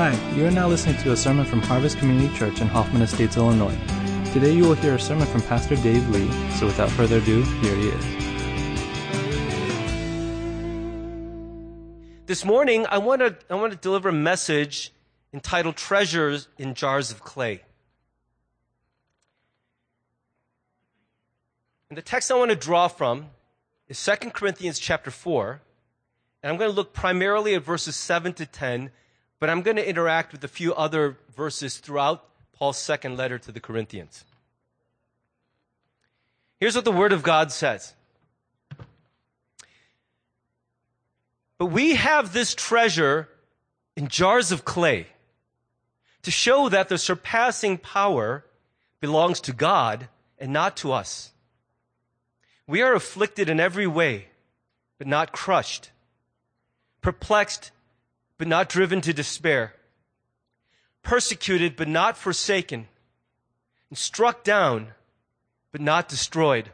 Hi, you are now listening to a sermon from Harvest Community Church in Hoffman Estates, Illinois. Today you will hear a sermon from Pastor Dave Lee, so without further ado, here he is. This morning, I want to, I want to deliver a message entitled Treasures in Jars of Clay. And the text I want to draw from is 2 Corinthians chapter 4. And I'm going to look primarily at verses 7 to 10, but I'm going to interact with a few other verses throughout Paul's second letter to the Corinthians. Here's what the Word of God says. But we have this treasure in jars of clay to show that the surpassing power belongs to God and not to us. We are afflicted in every way, but not crushed, perplexed, but not driven to despair, persecuted, but not forsaken, and struck down, but not destroyed,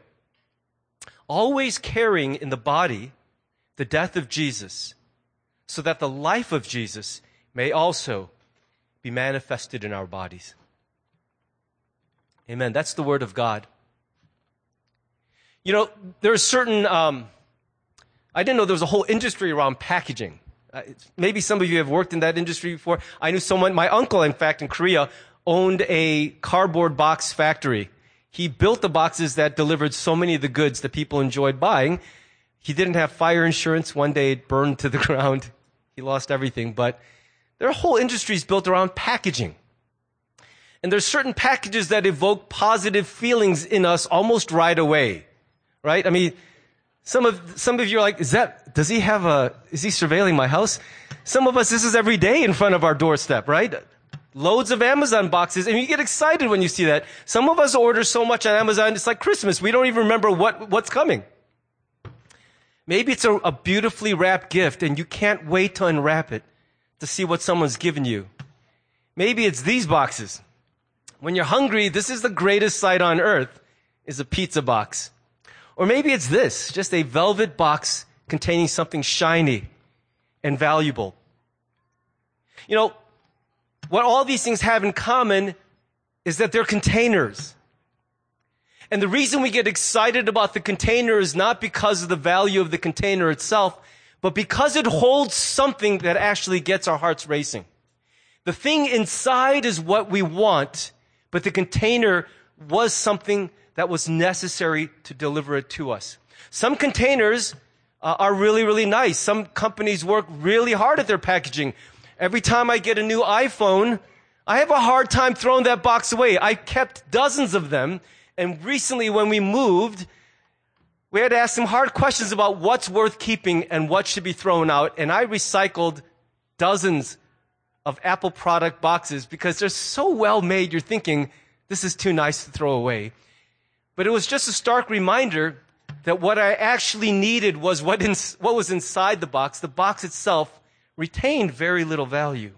always carrying in the body the death of Jesus, so that the life of Jesus may also be manifested in our bodies. Amen. That's the word of God. You know, there's certain, um, I didn't know there was a whole industry around packaging. Uh, maybe some of you have worked in that industry before. I knew someone, my uncle, in fact, in Korea, owned a cardboard box factory. He built the boxes that delivered so many of the goods that people enjoyed buying. He didn't have fire insurance. One day it burned to the ground. He lost everything. But there are whole industries built around packaging. And there's certain packages that evoke positive feelings in us almost right away right? I mean, some of, some of you are like, is that, does he have a, is he surveilling my house? Some of us, this is every day in front of our doorstep, right? Loads of Amazon boxes, and you get excited when you see that. Some of us order so much on Amazon, it's like Christmas. We don't even remember what, what's coming. Maybe it's a, a beautifully wrapped gift, and you can't wait to unwrap it to see what someone's given you. Maybe it's these boxes. When you're hungry, this is the greatest sight on earth, is a pizza box. Or maybe it's this, just a velvet box containing something shiny and valuable. You know, what all these things have in common is that they're containers. And the reason we get excited about the container is not because of the value of the container itself, but because it holds something that actually gets our hearts racing. The thing inside is what we want, but the container was something that was necessary to deliver it to us. Some containers uh, are really, really nice. Some companies work really hard at their packaging. Every time I get a new iPhone, I have a hard time throwing that box away. I kept dozens of them. And recently when we moved, we had to ask some hard questions about what's worth keeping and what should be thrown out. And I recycled dozens of Apple product boxes because they're so well made. You're thinking, this is too nice to throw away. But it was just a stark reminder that what I actually needed was what, in, what was inside the box. The box itself retained very little value.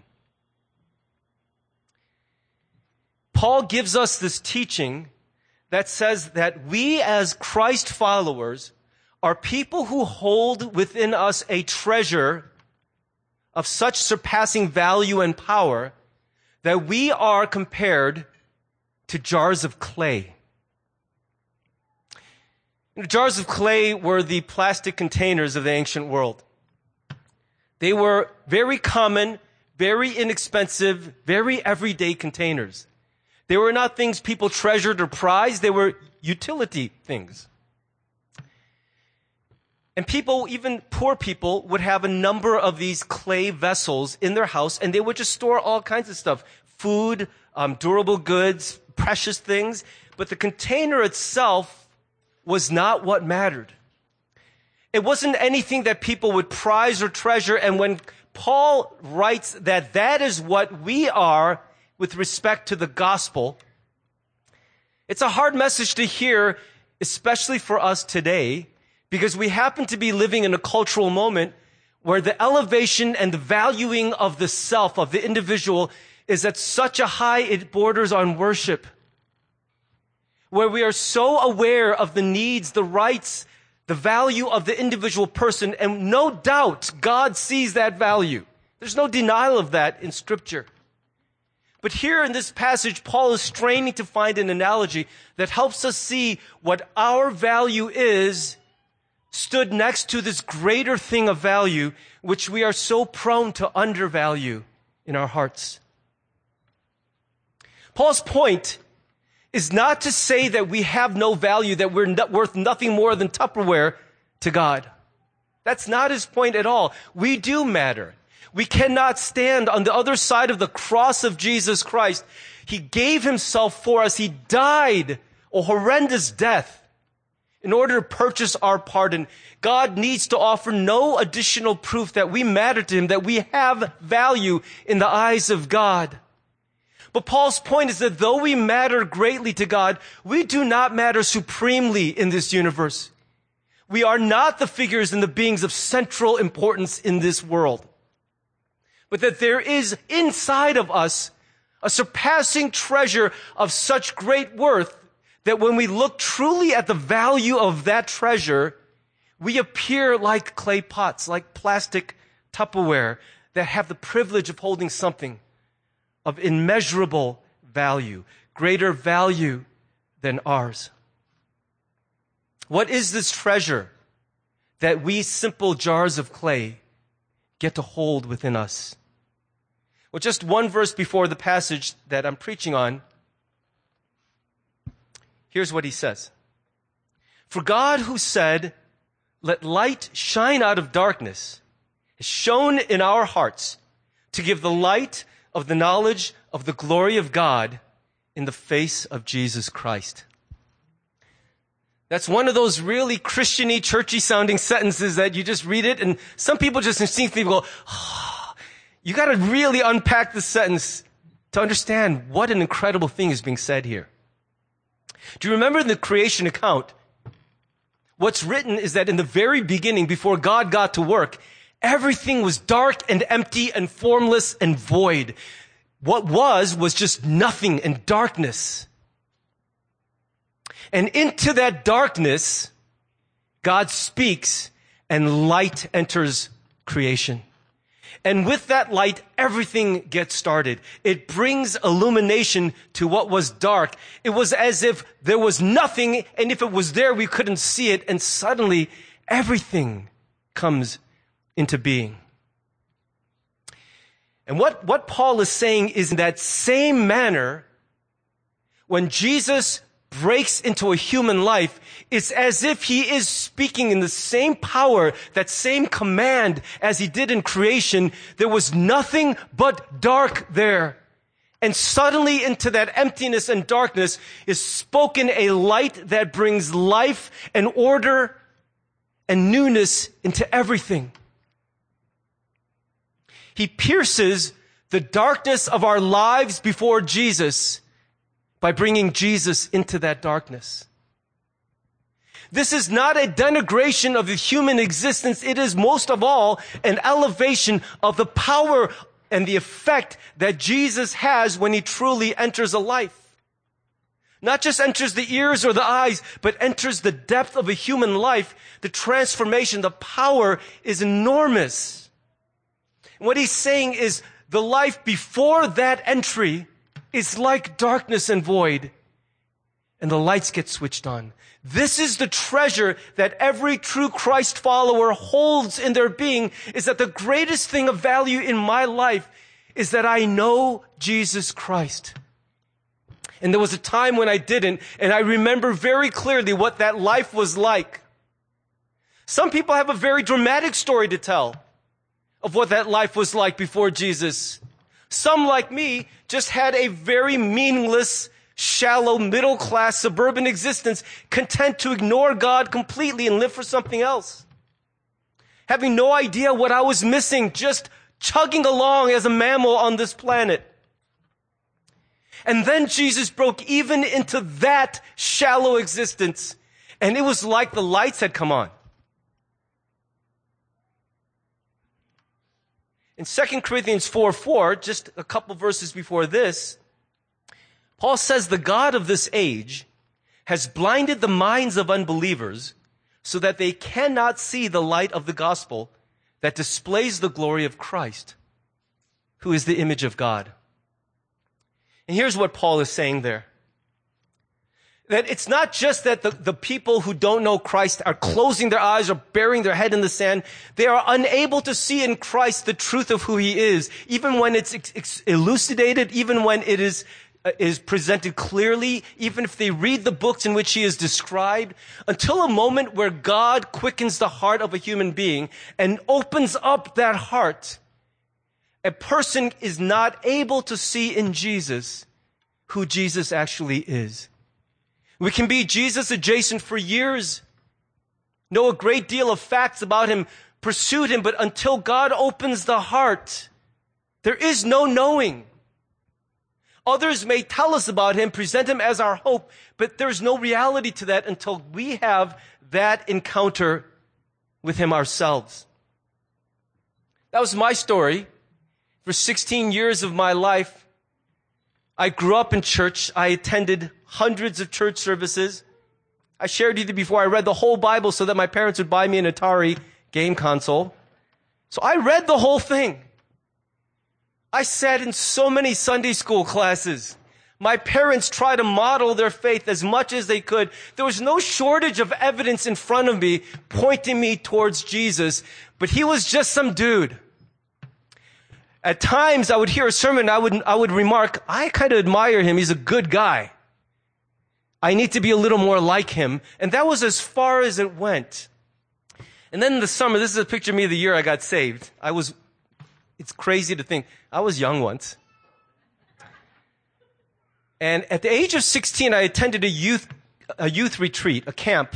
Paul gives us this teaching that says that we as Christ followers are people who hold within us a treasure of such surpassing value and power that we are compared to jars of clay. Jars of clay were the plastic containers of the ancient world. They were very common, very inexpensive, very everyday containers. They were not things people treasured or prized. They were utility things. And people, even poor people, would have a number of these clay vessels in their house and they would just store all kinds of stuff. Food, um, durable goods, precious things. But the container itself was not what mattered. It wasn't anything that people would prize or treasure. And when Paul writes that that is what we are with respect to the gospel, it's a hard message to hear, especially for us today, because we happen to be living in a cultural moment where the elevation and the valuing of the self, of the individual, is at such a high it borders on worship where we are so aware of the needs, the rights, the value of the individual person, and no doubt God sees that value. There's no denial of that in scripture. But here in this passage, Paul is straining to find an analogy that helps us see what our value is stood next to this greater thing of value, which we are so prone to undervalue in our hearts. Paul's point is not to say that we have no value, that we're not worth nothing more than Tupperware to God. That's not his point at all. We do matter. We cannot stand on the other side of the cross of Jesus Christ. He gave himself for us. He died a horrendous death in order to purchase our pardon. God needs to offer no additional proof that we matter to him, that we have value in the eyes of God. But Paul's point is that though we matter greatly to God, we do not matter supremely in this universe. We are not the figures and the beings of central importance in this world. But that there is inside of us a surpassing treasure of such great worth that when we look truly at the value of that treasure, we appear like clay pots, like plastic Tupperware that have the privilege of holding something of immeasurable value, greater value than ours. What is this treasure that we simple jars of clay get to hold within us? Well, just one verse before the passage that I'm preaching on, here's what he says. For God who said, let light shine out of darkness, has shone in our hearts to give the light of the knowledge of the glory of God in the face of Jesus Christ. That's one of those really Christiany, churchy sounding sentences that you just read it and some people just instinctively go, oh, you gotta really unpack the sentence to understand what an incredible thing is being said here. Do you remember in the creation account? What's written is that in the very beginning, before God got to work, Everything was dark and empty and formless and void. What was, was just nothing and darkness. And into that darkness, God speaks and light enters creation. And with that light, everything gets started. It brings illumination to what was dark. It was as if there was nothing, and if it was there, we couldn't see it, and suddenly everything comes into being. And what, what Paul is saying is in that same manner, when Jesus breaks into a human life, it's as if he is speaking in the same power, that same command as he did in creation. There was nothing but dark there. And suddenly into that emptiness and darkness is spoken a light that brings life and order and newness into everything. He pierces the darkness of our lives before Jesus by bringing Jesus into that darkness. This is not a denigration of the human existence. It is most of all an elevation of the power and the effect that Jesus has when he truly enters a life. Not just enters the ears or the eyes, but enters the depth of a human life. The transformation, the power is enormous. What he's saying is the life before that entry is like darkness and void, and the lights get switched on. This is the treasure that every true Christ follower holds in their being is that the greatest thing of value in my life is that I know Jesus Christ. And there was a time when I didn't, and I remember very clearly what that life was like. Some people have a very dramatic story to tell of what that life was like before Jesus. Some, like me, just had a very meaningless, shallow, middle class suburban existence, content to ignore God completely and live for something else. Having no idea what I was missing, just chugging along as a mammal on this planet. And then Jesus broke even into that shallow existence. And it was like the lights had come on. In 2 Corinthians 4 4, just a couple verses before this, Paul says the God of this age has blinded the minds of unbelievers so that they cannot see the light of the gospel that displays the glory of Christ, who is the image of God. And here's what Paul is saying there. That it's not just that the, the people who don't know Christ are closing their eyes or burying their head in the sand. They are unable to see in Christ the truth of who he is, even when it's ex- elucidated, even when it is uh, is presented clearly, even if they read the books in which he is described, until a moment where God quickens the heart of a human being and opens up that heart, a person is not able to see in Jesus who Jesus actually is. We can be Jesus adjacent for years, know a great deal of facts about him, pursue him, but until God opens the heart, there is no knowing. Others may tell us about him, present him as our hope, but there's no reality to that until we have that encounter with him ourselves. That was my story. For 16 years of my life, I grew up in church. I attended hundreds of church services. I shared with you before I read the whole Bible so that my parents would buy me an Atari game console. So I read the whole thing. I sat in so many Sunday school classes. My parents tried to model their faith as much as they could. There was no shortage of evidence in front of me pointing me towards Jesus, but he was just some dude. At times I would hear a sermon, I would, I would remark, I kind of admire him. He's a good guy. I need to be a little more like him. And that was as far as it went. And then in the summer, this is a picture of me the year I got saved. I was it's crazy to think. I was young once. And at the age of 16, I attended a youth, a youth retreat, a camp.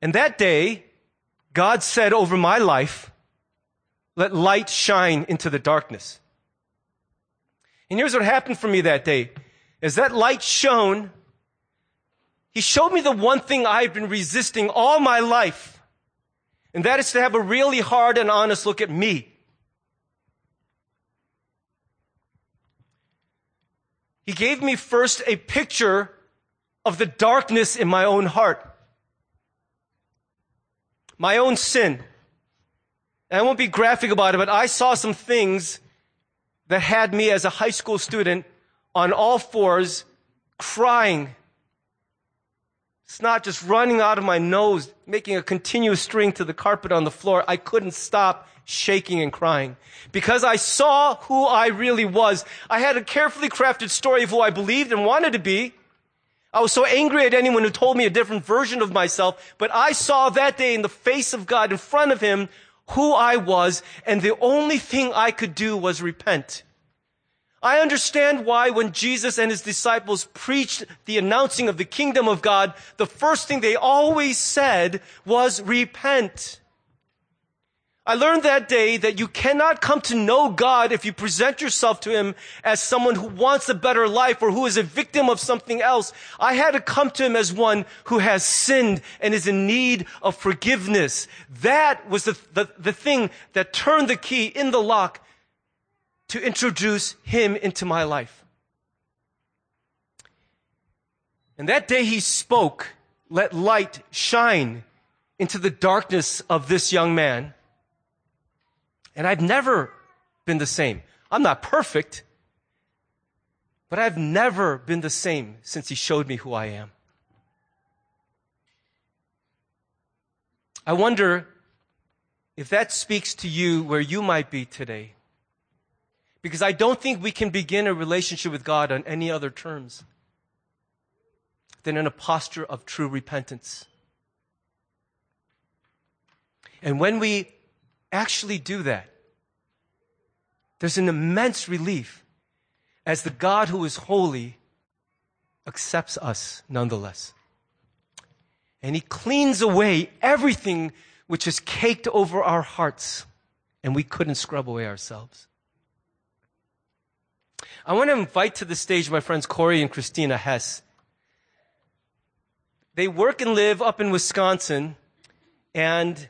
And that day, God said over my life, let light shine into the darkness. And here's what happened for me that day. As that light shone, he showed me the one thing I've been resisting all my life. And that is to have a really hard and honest look at me. He gave me first a picture of the darkness in my own heart. My own sin. And I won't be graphic about it, but I saw some things that had me as a high school student on all fours crying it's not just running out of my nose, making a continuous string to the carpet on the floor. I couldn't stop shaking and crying because I saw who I really was. I had a carefully crafted story of who I believed and wanted to be. I was so angry at anyone who told me a different version of myself, but I saw that day in the face of God, in front of Him, who I was, and the only thing I could do was repent. I understand why when Jesus and his disciples preached the announcing of the kingdom of God, the first thing they always said was repent. I learned that day that you cannot come to know God if you present yourself to Him as someone who wants a better life or who is a victim of something else. I had to come to Him as one who has sinned and is in need of forgiveness. That was the, the, the thing that turned the key in the lock to introduce him into my life. And that day he spoke, let light shine into the darkness of this young man. And I've never been the same. I'm not perfect, but I've never been the same since he showed me who I am. I wonder if that speaks to you where you might be today. Because I don't think we can begin a relationship with God on any other terms than in a posture of true repentance. And when we actually do that, there's an immense relief as the God who is holy accepts us nonetheless. And he cleans away everything which is caked over our hearts and we couldn't scrub away ourselves. I want to invite to the stage my friends Corey and Christina Hess. They work and live up in Wisconsin, and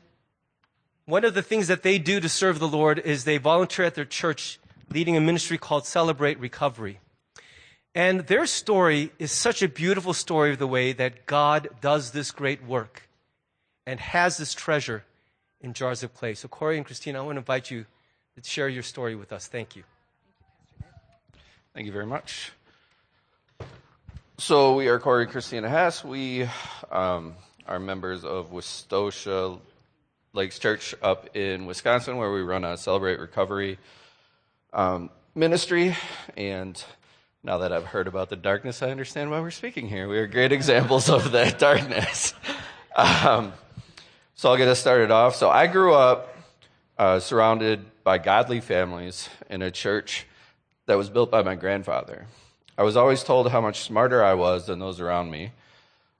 one of the things that they do to serve the Lord is they volunteer at their church leading a ministry called Celebrate Recovery. And their story is such a beautiful story of the way that God does this great work and has this treasure in jars of clay. So, Corey and Christina, I want to invite you to share your story with us. Thank you. Thank you very much. So, we are Corey and Christina Hess. We um, are members of Westosha Lakes Church up in Wisconsin, where we run a Celebrate Recovery um, ministry. And now that I've heard about the darkness, I understand why we're speaking here. We are great examples of that darkness. Um, so I'll get us started off. So I grew up uh, surrounded by godly families in a church that was built by my grandfather. I was always told how much smarter I was than those around me,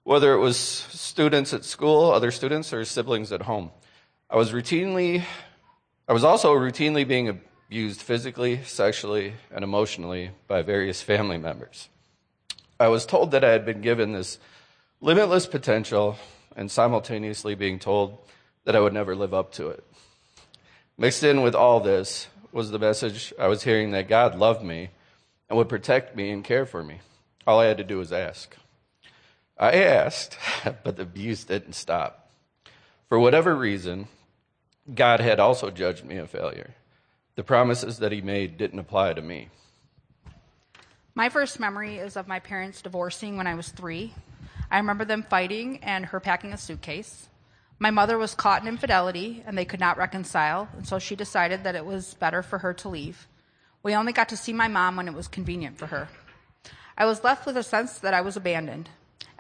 whether it was students at school, other students, or siblings at home. I was routinely, I was also routinely being abused physically, sexually, and emotionally by various family members. I was told that I had been given this limitless potential and simultaneously being told that I would never live up to it. Mixed in with all this was the message I was hearing that God loved me and would protect me and care for me. All I had to do was ask. I asked, but the abuse didn't stop. For whatever reason, God had also judged me a failure. The promises that He made didn't apply to me. My first memory is of my parents divorcing when I was three. I remember them fighting and her packing a suitcase. My mother was caught in infidelity and they could not reconcile, and so she decided that it was better for her to leave. We only got to see my mom when it was convenient for her. I was left with a sense that I was abandoned.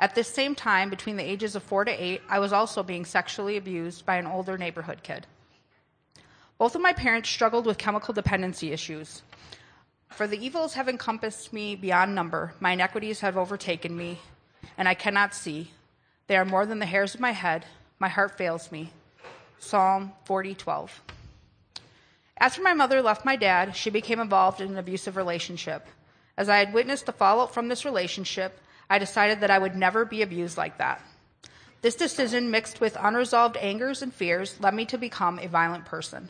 At this same time, between the ages of four to eight, I was also being sexually abused by an older neighborhood kid. Both of my parents struggled with chemical dependency issues. For the evils have encompassed me beyond number, my iniquities have overtaken me, and I cannot see. They are more than the hairs of my head. My heart fails me. Psalm 40:12. After my mother left my dad, she became involved in an abusive relationship. As I had witnessed the fallout from this relationship, I decided that I would never be abused like that. This decision, mixed with unresolved angers and fears, led me to become a violent person.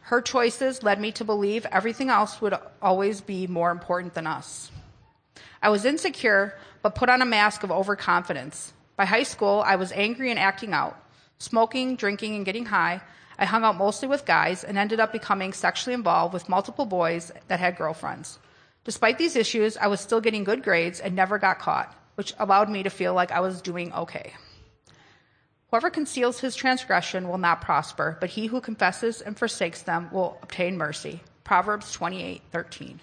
Her choices led me to believe everything else would always be more important than us. I was insecure, but put on a mask of overconfidence. By high school, I was angry and acting out, smoking, drinking, and getting high. I hung out mostly with guys and ended up becoming sexually involved with multiple boys that had girlfriends. Despite these issues, I was still getting good grades and never got caught, which allowed me to feel like I was doing okay. Whoever conceals his transgression will not prosper, but he who confesses and forsakes them will obtain mercy. Proverbs 28:13.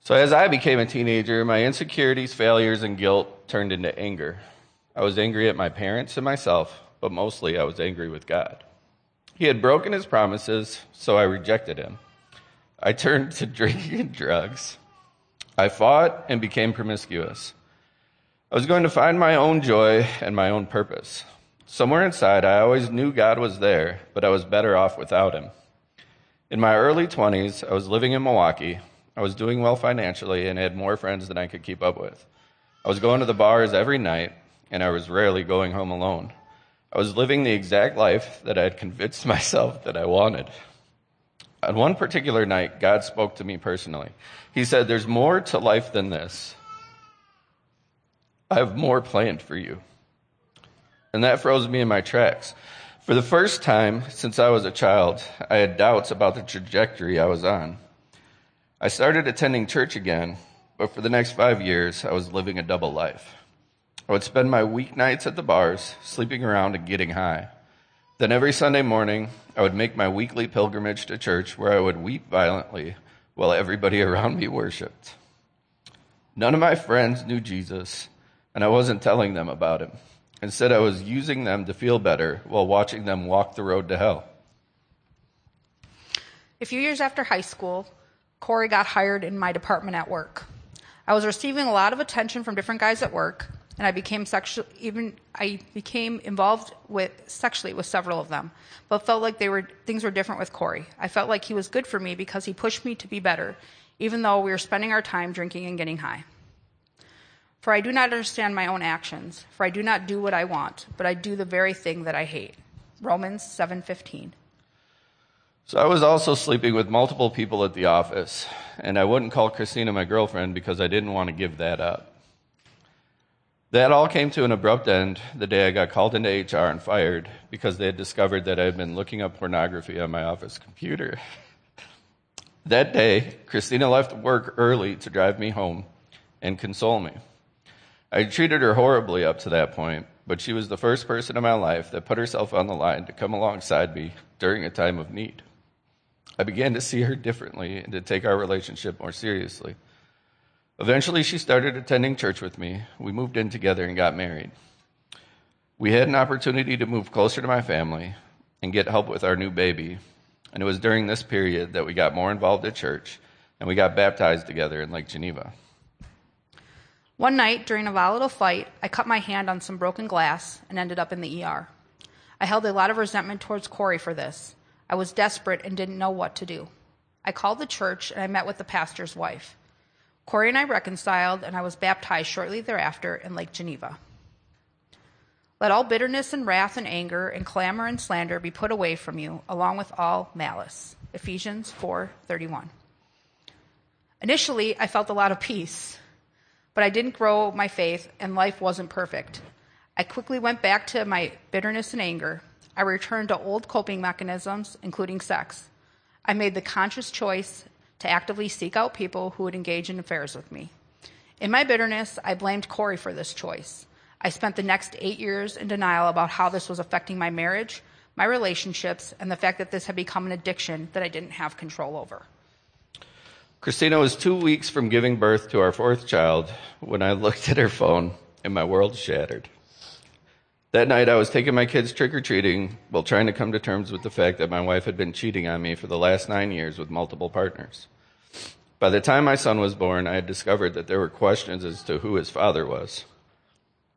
So, as I became a teenager, my insecurities, failures, and guilt turned into anger. I was angry at my parents and myself, but mostly I was angry with God. He had broken his promises, so I rejected him. I turned to drinking and drugs. I fought and became promiscuous. I was going to find my own joy and my own purpose. Somewhere inside, I always knew God was there, but I was better off without him. In my early 20s, I was living in Milwaukee I was doing well financially and had more friends than I could keep up with. I was going to the bars every night, and I was rarely going home alone. I was living the exact life that I had convinced myself that I wanted. On one particular night, God spoke to me personally. He said, There's more to life than this. I have more planned for you. And that froze me in my tracks. For the first time since I was a child, I had doubts about the trajectory I was on. I started attending church again, but for the next five years, I was living a double life. I would spend my weeknights at the bars, sleeping around and getting high. Then every Sunday morning, I would make my weekly pilgrimage to church where I would weep violently while everybody around me worshiped. None of my friends knew Jesus, and I wasn't telling them about him. Instead, I was using them to feel better while watching them walk the road to hell. A few years after high school, Corey got hired in my department at work. I was receiving a lot of attention from different guys at work, and I became sexual even I became involved with sexually with several of them, but felt like they were things were different with Corey. I felt like he was good for me because he pushed me to be better, even though we were spending our time drinking and getting high. For I do not understand my own actions, for I do not do what I want, but I do the very thing that I hate. Romans 7:15. So I was also sleeping with multiple people at the office, and I wouldn't call Christina my girlfriend because I didn't want to give that up. That all came to an abrupt end the day I got called into HR and fired because they had discovered that I had been looking up pornography on my office computer. that day, Christina left work early to drive me home and console me. I had treated her horribly up to that point, but she was the first person in my life that put herself on the line to come alongside me during a time of need. I began to see her differently and to take our relationship more seriously. Eventually, she started attending church with me. We moved in together and got married. We had an opportunity to move closer to my family and get help with our new baby. And it was during this period that we got more involved at church and we got baptized together in Lake Geneva. One night, during a volatile fight, I cut my hand on some broken glass and ended up in the ER. I held a lot of resentment towards Corey for this. I was desperate and didn't know what to do. I called the church and I met with the pastor's wife. Corey and I reconciled, and I was baptized shortly thereafter in Lake Geneva. Let all bitterness and wrath and anger and clamor and slander be put away from you, along with all malice. Ephesians 4:31. Initially, I felt a lot of peace, but I didn't grow my faith and life wasn't perfect. I quickly went back to my bitterness and anger. I returned to old coping mechanisms, including sex. I made the conscious choice to actively seek out people who would engage in affairs with me. In my bitterness, I blamed Corey for this choice. I spent the next eight years in denial about how this was affecting my marriage, my relationships, and the fact that this had become an addiction that I didn't have control over. Christina was two weeks from giving birth to our fourth child when I looked at her phone and my world shattered. That night, I was taking my kids trick or treating while trying to come to terms with the fact that my wife had been cheating on me for the last nine years with multiple partners. By the time my son was born, I had discovered that there were questions as to who his father was.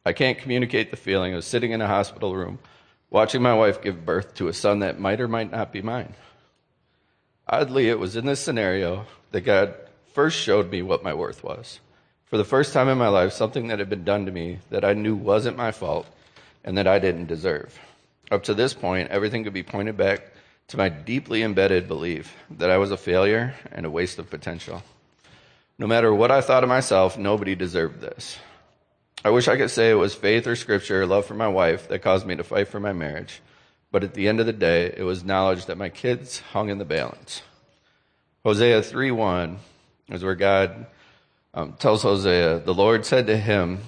I can't communicate the feeling of sitting in a hospital room watching my wife give birth to a son that might or might not be mine. Oddly, it was in this scenario that God first showed me what my worth was. For the first time in my life, something that had been done to me that I knew wasn't my fault and that I didn't deserve. Up to this point, everything could be pointed back to my deeply embedded belief that I was a failure and a waste of potential. No matter what I thought of myself, nobody deserved this. I wish I could say it was faith or scripture or love for my wife that caused me to fight for my marriage, but at the end of the day, it was knowledge that my kids hung in the balance. Hosea 3 1 is where God um, tells Hosea, The Lord said to him,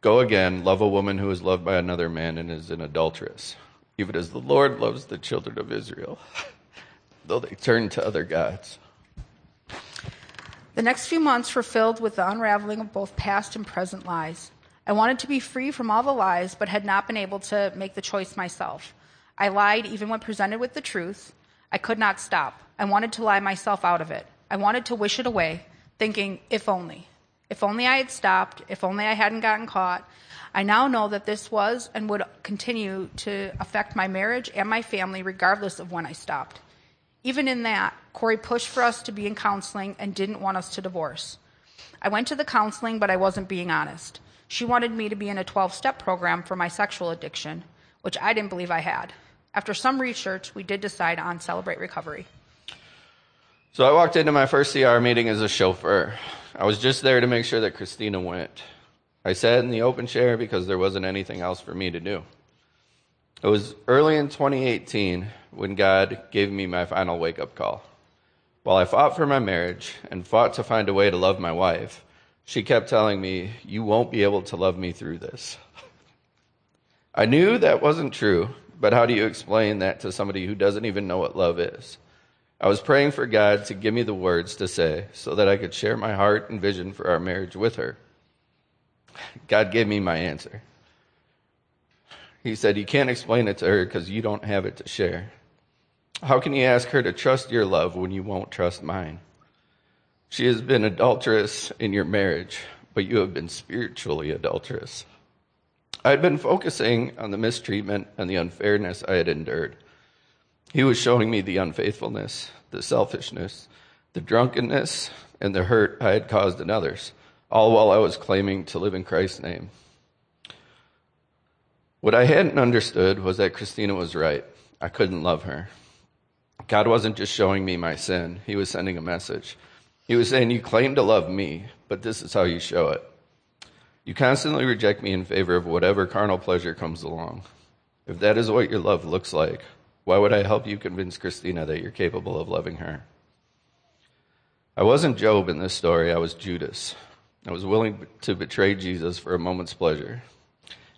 Go again, love a woman who is loved by another man and is an adulteress even as the Lord loves the children of Israel, though they turn to other gods. The next few months were filled with the unraveling of both past and present lies. I wanted to be free from all the lies, but had not been able to make the choice myself. I lied even when presented with the truth. I could not stop. I wanted to lie myself out of it. I wanted to wish it away, thinking, if only. If only I had stopped. If only I hadn't gotten caught. I now know that this was and would continue to affect my marriage and my family regardless of when I stopped. Even in that, Corey pushed for us to be in counseling and didn't want us to divorce. I went to the counseling, but I wasn't being honest. She wanted me to be in a 12 step program for my sexual addiction, which I didn't believe I had. After some research, we did decide on Celebrate Recovery. So I walked into my first CR meeting as a chauffeur. I was just there to make sure that Christina went. I sat in the open chair because there wasn't anything else for me to do. It was early in 2018 when God gave me my final wake up call. While I fought for my marriage and fought to find a way to love my wife, she kept telling me, You won't be able to love me through this. I knew that wasn't true, but how do you explain that to somebody who doesn't even know what love is? I was praying for God to give me the words to say so that I could share my heart and vision for our marriage with her. God gave me my answer. He said, You can't explain it to her because you don't have it to share. How can you ask her to trust your love when you won't trust mine? She has been adulterous in your marriage, but you have been spiritually adulterous. I had been focusing on the mistreatment and the unfairness I had endured. He was showing me the unfaithfulness, the selfishness, the drunkenness, and the hurt I had caused in others all while I was claiming to live in Christ's name. What I hadn't understood was that Christina was right. I couldn't love her. God wasn't just showing me my sin, He was sending a message. He was saying, You claim to love me, but this is how you show it. You constantly reject me in favor of whatever carnal pleasure comes along. If that is what your love looks like, why would I help you convince Christina that you're capable of loving her? I wasn't Job in this story, I was Judas. I was willing to betray Jesus for a moment's pleasure.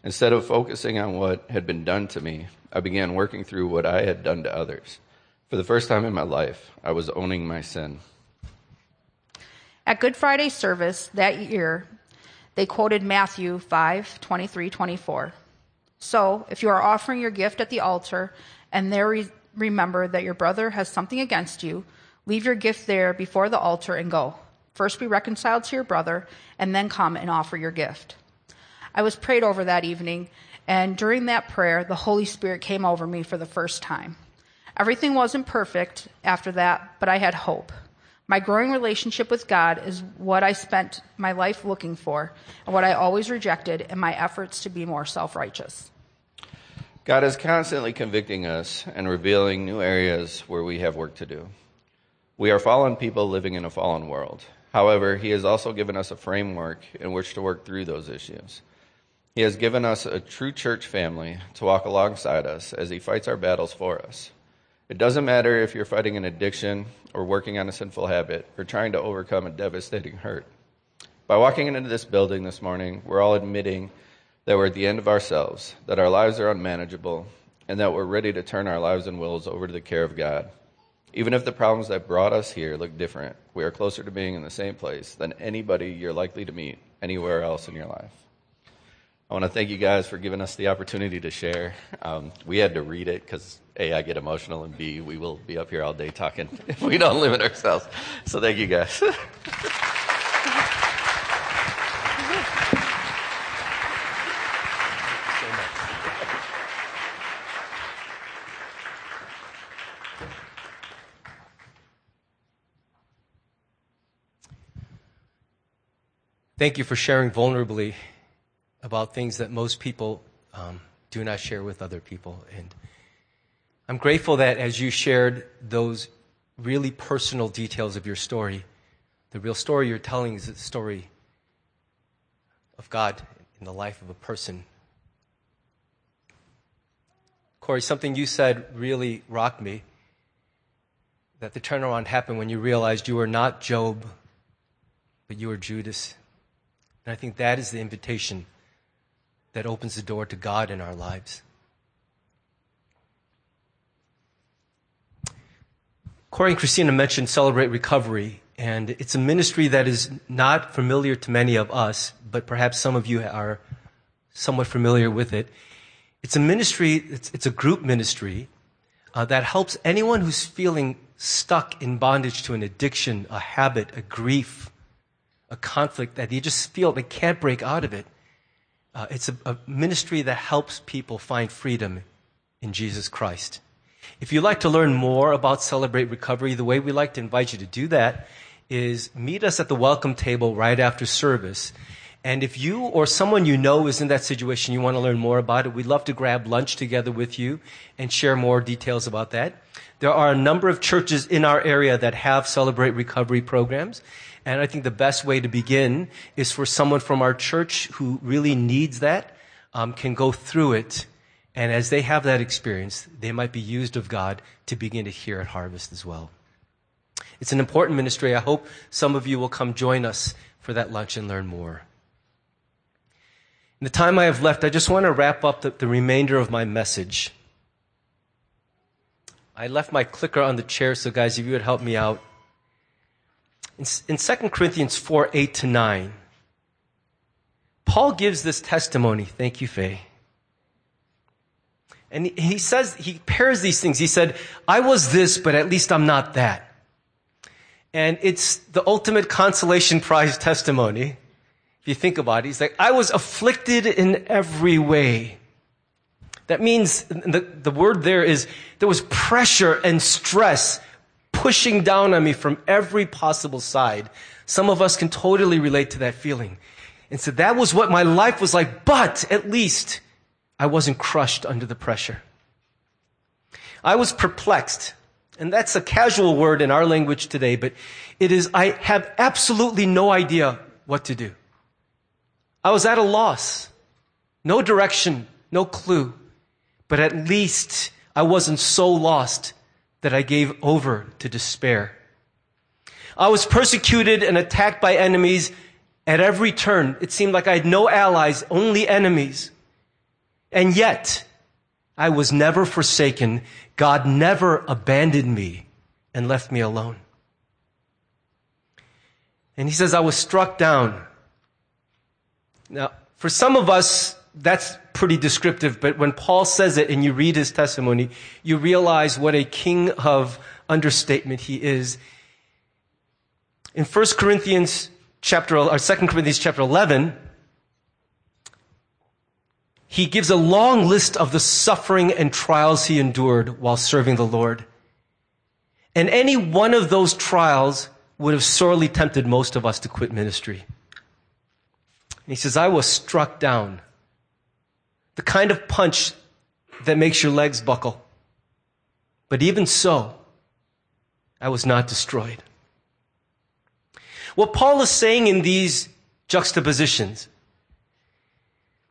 Instead of focusing on what had been done to me, I began working through what I had done to others. For the first time in my life, I was owning my sin. At Good Friday service that year, they quoted Matthew 5 23 24. So, if you are offering your gift at the altar and there re- remember that your brother has something against you, leave your gift there before the altar and go. First be reconciled to your brother, and then come and offer your gift. I was prayed over that evening, and during that prayer, the Holy Spirit came over me for the first time. Everything wasn't perfect after that, but I had hope. My growing relationship with God is what I spent my life looking for and what I always rejected in my efforts to be more self righteous. God is constantly convicting us and revealing new areas where we have work to do. We are fallen people living in a fallen world. However, He has also given us a framework in which to work through those issues. He has given us a true church family to walk alongside us as He fights our battles for us. It doesn't matter if you're fighting an addiction or working on a sinful habit or trying to overcome a devastating hurt. By walking into this building this morning, we're all admitting that we're at the end of ourselves, that our lives are unmanageable, and that we're ready to turn our lives and wills over to the care of God. Even if the problems that brought us here look different, we are closer to being in the same place than anybody you're likely to meet anywhere else in your life. I want to thank you guys for giving us the opportunity to share. Um, we had to read it because A, I get emotional, and B, we will be up here all day talking if we don't limit ourselves. So thank you guys. Thank you for sharing vulnerably about things that most people um, do not share with other people. And I'm grateful that as you shared those really personal details of your story, the real story you're telling is the story of God in the life of a person. Corey, something you said really rocked me. That the turnaround happened when you realized you were not Job, but you were Judas. And I think that is the invitation that opens the door to God in our lives. Corey and Christina mentioned Celebrate Recovery, and it's a ministry that is not familiar to many of us, but perhaps some of you are somewhat familiar with it. It's a ministry, it's, it's a group ministry uh, that helps anyone who's feeling stuck in bondage to an addiction, a habit, a grief, a conflict that you just feel they can't break out of it. Uh, it's a, a ministry that helps people find freedom in Jesus Christ. If you'd like to learn more about Celebrate Recovery, the way we like to invite you to do that is meet us at the welcome table right after service. And if you or someone you know is in that situation, you want to learn more about it, we'd love to grab lunch together with you and share more details about that. There are a number of churches in our area that have Celebrate Recovery programs. And I think the best way to begin is for someone from our church who really needs that um, can go through it. And as they have that experience, they might be used of God to begin to here at Harvest as well. It's an important ministry. I hope some of you will come join us for that lunch and learn more. In the time I have left, I just want to wrap up the, the remainder of my message. I left my clicker on the chair, so guys, if you would help me out. In, in 2 Corinthians 4 8 to 9, Paul gives this testimony. Thank you, Faye. And he says, he pairs these things. He said, I was this, but at least I'm not that. And it's the ultimate consolation prize testimony. If you think about it, he's like, I was afflicted in every way. That means the, the word there is there was pressure and stress pushing down on me from every possible side. Some of us can totally relate to that feeling. And so that was what my life was like, but at least I wasn't crushed under the pressure. I was perplexed. And that's a casual word in our language today, but it is, I have absolutely no idea what to do. I was at a loss. No direction, no clue. But at least I wasn't so lost that I gave over to despair. I was persecuted and attacked by enemies at every turn. It seemed like I had no allies, only enemies. And yet, I was never forsaken. God never abandoned me and left me alone. And he says, I was struck down. Now, for some of us, that's pretty descriptive, but when Paul says it and you read his testimony, you realize what a king of understatement he is. In 1 Corinthians chapter, or 2 Corinthians chapter 11, he gives a long list of the suffering and trials he endured while serving the Lord. And any one of those trials would have sorely tempted most of us to quit ministry. And he says, I was struck down. The kind of punch that makes your legs buckle. But even so, I was not destroyed. What Paul is saying in these juxtapositions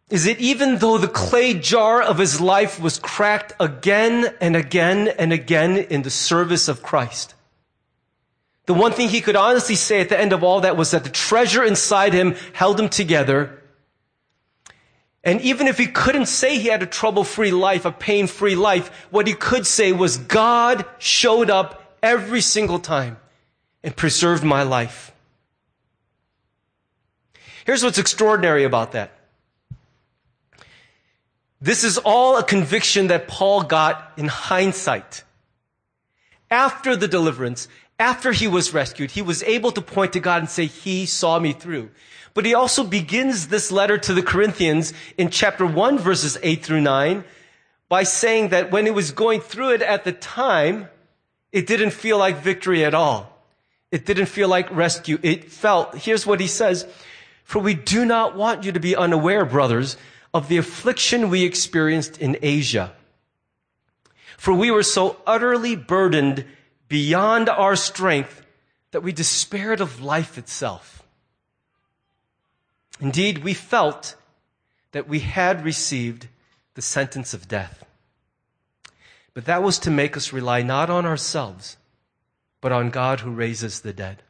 is that even though the clay jar of his life was cracked again and again and again in the service of Christ, the one thing he could honestly say at the end of all that was that the treasure inside him held him together. And even if he couldn't say he had a trouble free life, a pain free life, what he could say was God showed up every single time and preserved my life. Here's what's extraordinary about that. This is all a conviction that Paul got in hindsight. After the deliverance, after he was rescued, he was able to point to God and say, He saw me through. But he also begins this letter to the Corinthians in chapter 1, verses 8 through 9, by saying that when he was going through it at the time, it didn't feel like victory at all. It didn't feel like rescue. It felt, here's what he says, for we do not want you to be unaware, brothers, of the affliction we experienced in Asia. For we were so utterly burdened beyond our strength that we despaired of life itself. Indeed, we felt that we had received the sentence of death. But that was to make us rely not on ourselves, but on God who raises the dead.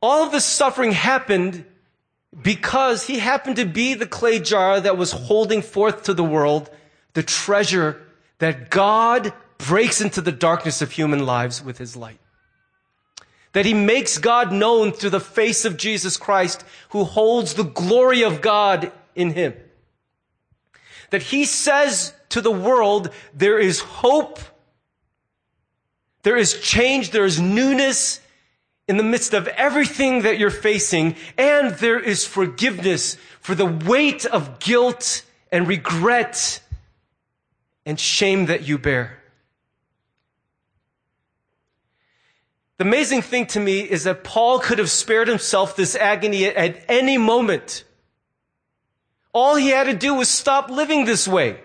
All of this suffering happened because he happened to be the clay jar that was holding forth to the world the treasure that God breaks into the darkness of human lives with his light. That he makes God known through the face of Jesus Christ, who holds the glory of God in him. That he says to the world, there is hope, there is change, there is newness in the midst of everything that you're facing, and there is forgiveness for the weight of guilt and regret and shame that you bear. The amazing thing to me is that Paul could have spared himself this agony at any moment. All he had to do was stop living this way.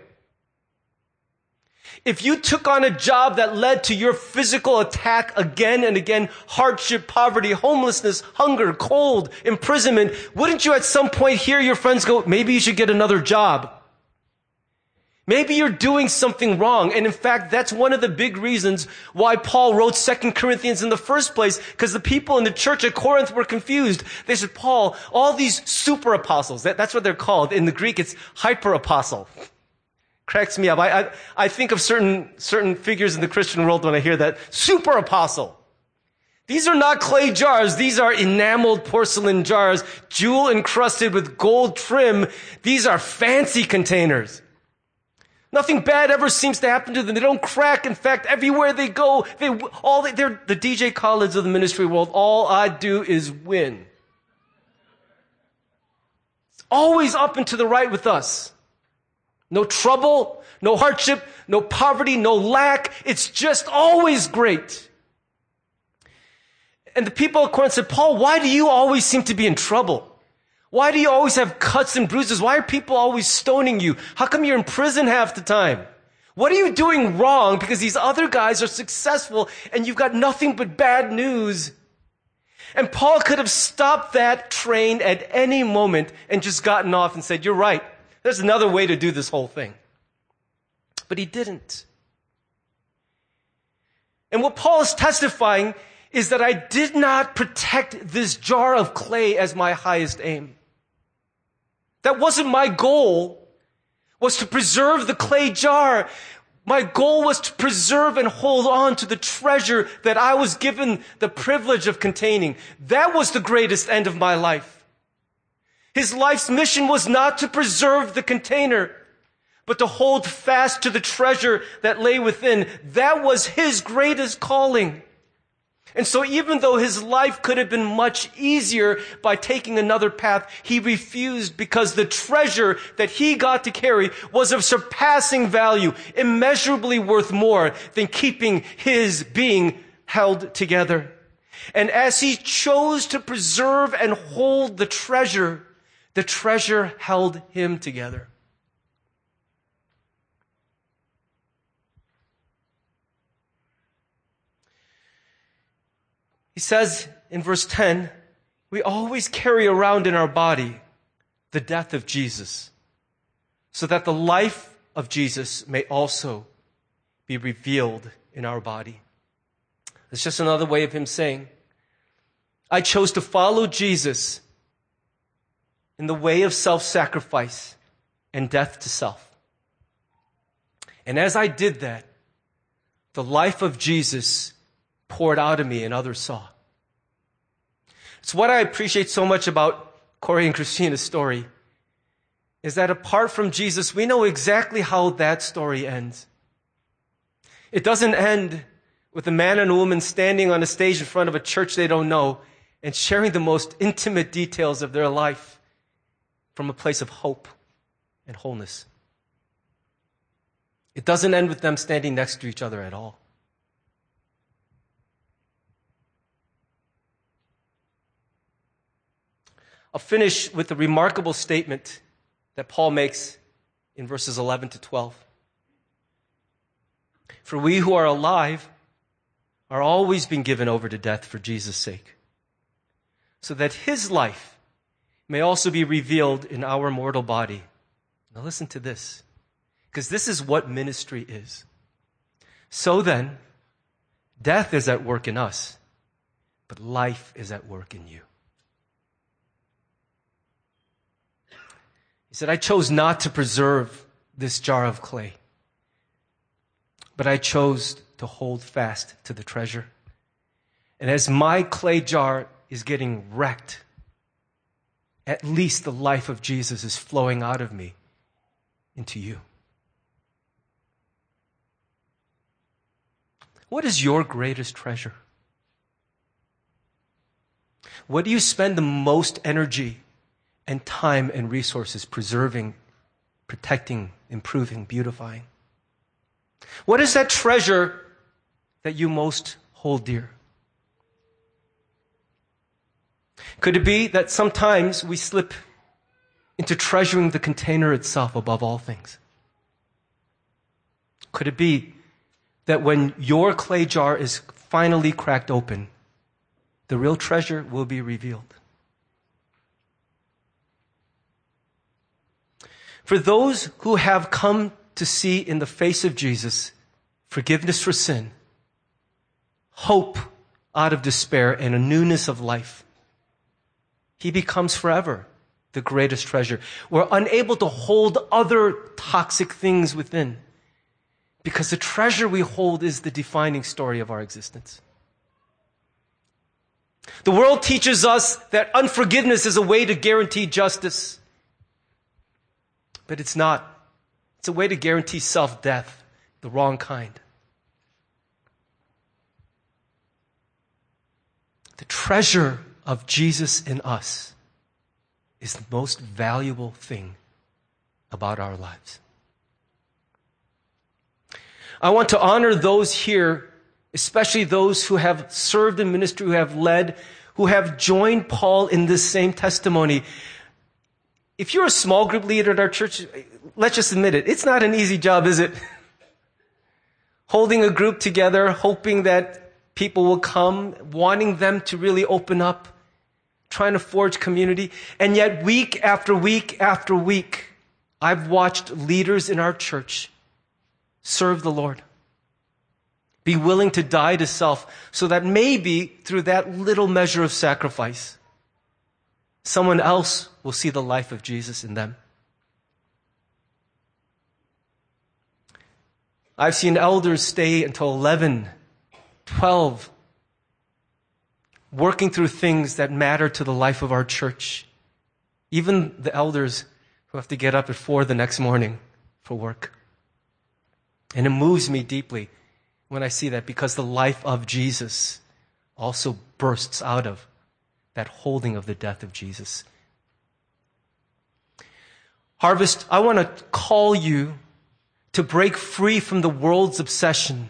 If you took on a job that led to your physical attack again and again, hardship, poverty, homelessness, hunger, cold, imprisonment, wouldn't you at some point hear your friends go, maybe you should get another job? Maybe you're doing something wrong. And in fact, that's one of the big reasons why Paul wrote Second Corinthians in the first place, because the people in the church at Corinth were confused. They said, Paul, all these super apostles, that, that's what they're called. In the Greek, it's hyper apostle. Cracks me up. I, I, I think of certain, certain figures in the Christian world when I hear that. Super apostle. These are not clay jars. These are enameled porcelain jars, jewel encrusted with gold trim. These are fancy containers. Nothing bad ever seems to happen to them. They don't crack. In fact, everywhere they go, they all they, they're the DJ Khaled's of the ministry world. All I do is win. It's always up and to the right with us. No trouble, no hardship, no poverty, no lack. It's just always great. And the people at Corinth said, Paul, why do you always seem to be in trouble? Why do you always have cuts and bruises? Why are people always stoning you? How come you're in prison half the time? What are you doing wrong? Because these other guys are successful and you've got nothing but bad news. And Paul could have stopped that train at any moment and just gotten off and said, You're right. There's another way to do this whole thing. But he didn't. And what Paul is testifying is that I did not protect this jar of clay as my highest aim. That wasn't my goal, was to preserve the clay jar. My goal was to preserve and hold on to the treasure that I was given the privilege of containing. That was the greatest end of my life. His life's mission was not to preserve the container, but to hold fast to the treasure that lay within. That was his greatest calling. And so even though his life could have been much easier by taking another path, he refused because the treasure that he got to carry was of surpassing value, immeasurably worth more than keeping his being held together. And as he chose to preserve and hold the treasure, the treasure held him together. He says in verse 10, we always carry around in our body the death of Jesus, so that the life of Jesus may also be revealed in our body. It's just another way of him saying, I chose to follow Jesus in the way of self sacrifice and death to self. And as I did that, the life of Jesus poured out of me and others saw. It's what I appreciate so much about Corey and Christina's story is that apart from Jesus, we know exactly how that story ends. It doesn't end with a man and a woman standing on a stage in front of a church they don't know and sharing the most intimate details of their life from a place of hope and wholeness. It doesn't end with them standing next to each other at all. I'll finish with the remarkable statement that Paul makes in verses 11 to 12. For we who are alive are always being given over to death for Jesus' sake, so that his life may also be revealed in our mortal body. Now listen to this, because this is what ministry is. So then, death is at work in us, but life is at work in you. He said, I chose not to preserve this jar of clay, but I chose to hold fast to the treasure. And as my clay jar is getting wrecked, at least the life of Jesus is flowing out of me into you. What is your greatest treasure? What do you spend the most energy and time and resources preserving, protecting, improving, beautifying? What is that treasure that you most hold dear? Could it be that sometimes we slip into treasuring the container itself above all things? Could it be that when your clay jar is finally cracked open, the real treasure will be revealed? For those who have come to see in the face of Jesus forgiveness for sin, hope out of despair, and a newness of life, he becomes forever the greatest treasure. We're unable to hold other toxic things within because the treasure we hold is the defining story of our existence. The world teaches us that unforgiveness is a way to guarantee justice. But it's not. It's a way to guarantee self death, the wrong kind. The treasure of Jesus in us is the most valuable thing about our lives. I want to honor those here, especially those who have served in ministry, who have led, who have joined Paul in this same testimony. If you're a small group leader at our church, let's just admit it. It's not an easy job, is it? Holding a group together, hoping that People will come wanting them to really open up, trying to forge community. And yet, week after week after week, I've watched leaders in our church serve the Lord. Be willing to die to self so that maybe through that little measure of sacrifice, someone else will see the life of Jesus in them. I've seen elders stay until 11, 12, working through things that matter to the life of our church. Even the elders who have to get up at 4 the next morning for work. And it moves me deeply when I see that because the life of Jesus also bursts out of that holding of the death of Jesus. Harvest, I want to call you to break free from the world's obsession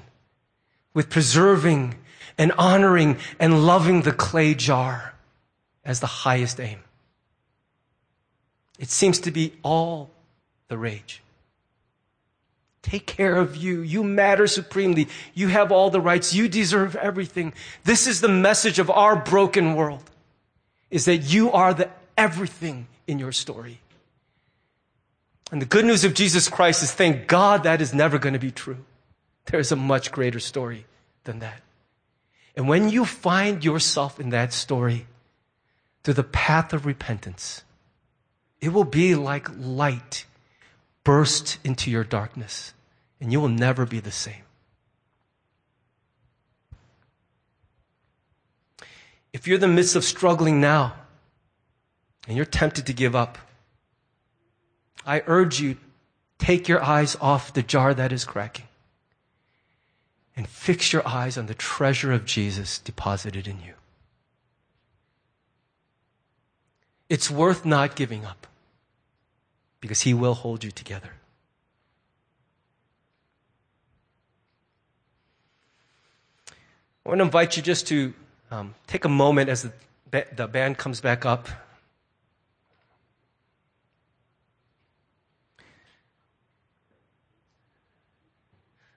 with preserving and honoring and loving the clay jar as the highest aim. It seems to be all the rage. Take care of you. You matter supremely. You have all the rights. You deserve everything. This is the message of our broken world is that you are the everything in your story. And the good news of Jesus Christ is thank God that is never going to be true. There's a much greater story than that. And when you find yourself in that story through the path of repentance, it will be like light burst into your darkness, and you will never be the same. If you're in the midst of struggling now and you're tempted to give up, I urge you, take your eyes off the jar that is cracking and fix your eyes on the treasure of Jesus deposited in you. It's worth not giving up because he will hold you together. I want to invite you just to um, take a moment as the, the band comes back up.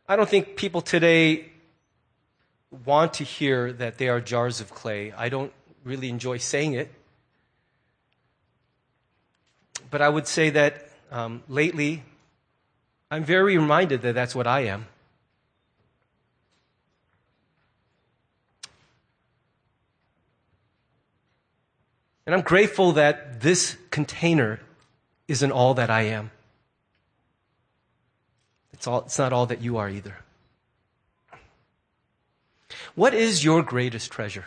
I don't think people today want to hear that they are jars of clay. I don't really enjoy saying it. But I would say that um, lately, I'm very reminded that that's what I am. And I'm grateful that this container isn't all that I am. It's, all, it's not all that you are either. What is your greatest treasure?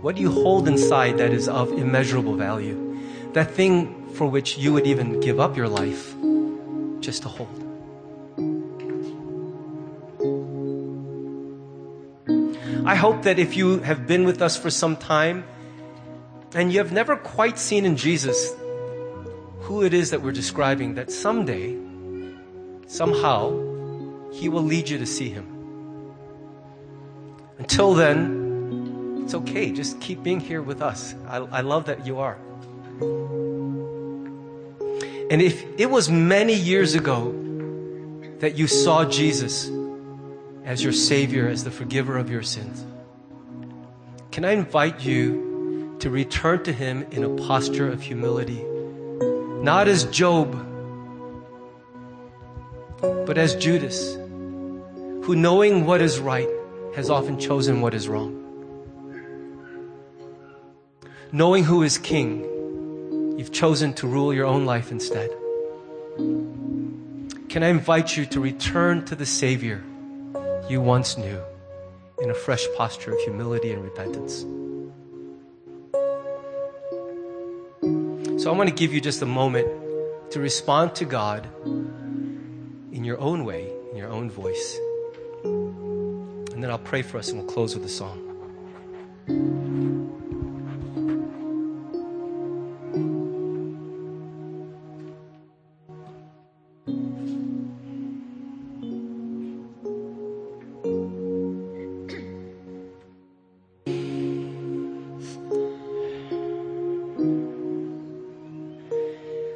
What do you hold inside that is of immeasurable value? That thing for which you would even give up your life just to hold. I hope that if you have been with us for some time and you have never quite seen in Jesus who it is that we're describing, that someday somehow He will lead you to see Him. Until then, it's okay. Just keep being here with us. I, I love that you are. And if it was many years ago that you saw Jesus as your Savior, as the forgiver of your sins, can I invite you to return to Him in a posture of humility? Not as Job but as Judas, who knowing what is right has often chosen what is wrong. Knowing who is king, you've chosen to rule your own life instead. Can I invite you to return to the Savior you once knew in a fresh posture of humility and repentance? So I want to give you just a moment to respond to God in your own way, in your own voice. And then I'll pray for us and we'll close with a song.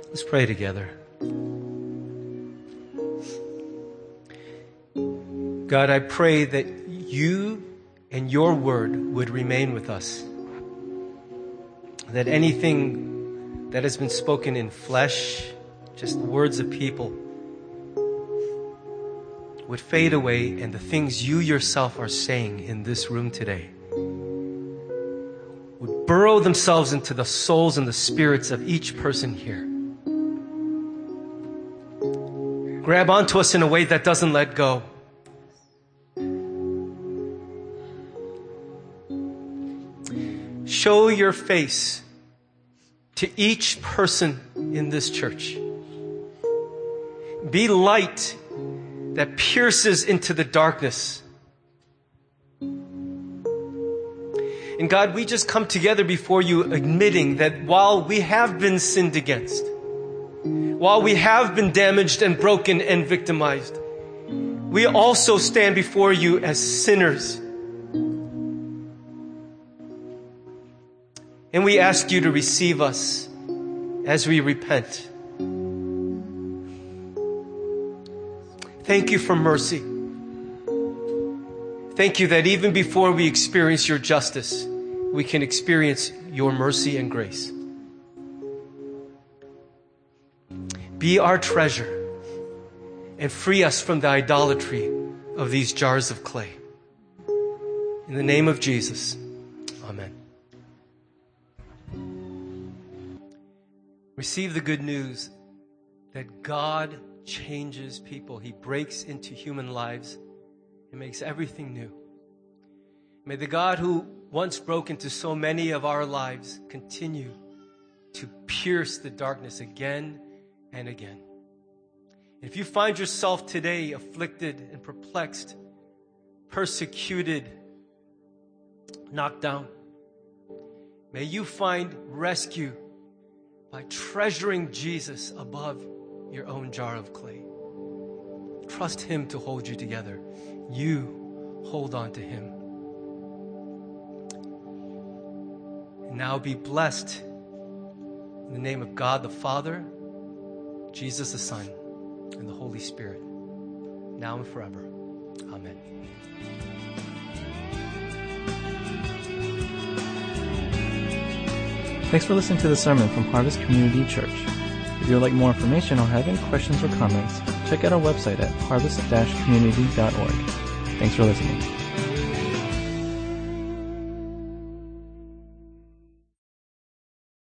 Let's pray together. God, I pray that you and your word would remain with us. That anything that has been spoken in flesh, just words of people, would fade away, and the things you yourself are saying in this room today would burrow themselves into the souls and the spirits of each person here. Grab onto us in a way that doesn't let go. Show your face to each person in this church. Be light that pierces into the darkness. And God, we just come together before you admitting that while we have been sinned against, while we have been damaged and broken and victimized, we also stand before you as sinners. And we ask you to receive us as we repent. Thank you for mercy. Thank you that even before we experience your justice, we can experience your mercy and grace. Be our treasure and free us from the idolatry of these jars of clay. In the name of Jesus, amen. Receive the good news that God changes people. He breaks into human lives and makes everything new. May the God who once broke into so many of our lives continue to pierce the darkness again and again. If you find yourself today afflicted and perplexed, persecuted, knocked down, may you find rescue by treasuring Jesus above your own jar of clay. Trust Him to hold you together. You hold on to Him. And now be blessed in the name of God the Father, Jesus the Son, and the Holy Spirit, now and forever. Amen. Thanks for listening to the sermon from Harvest Community Church. If you would like more information or have any questions or comments, check out our website at harvest-community.org. Thanks for listening.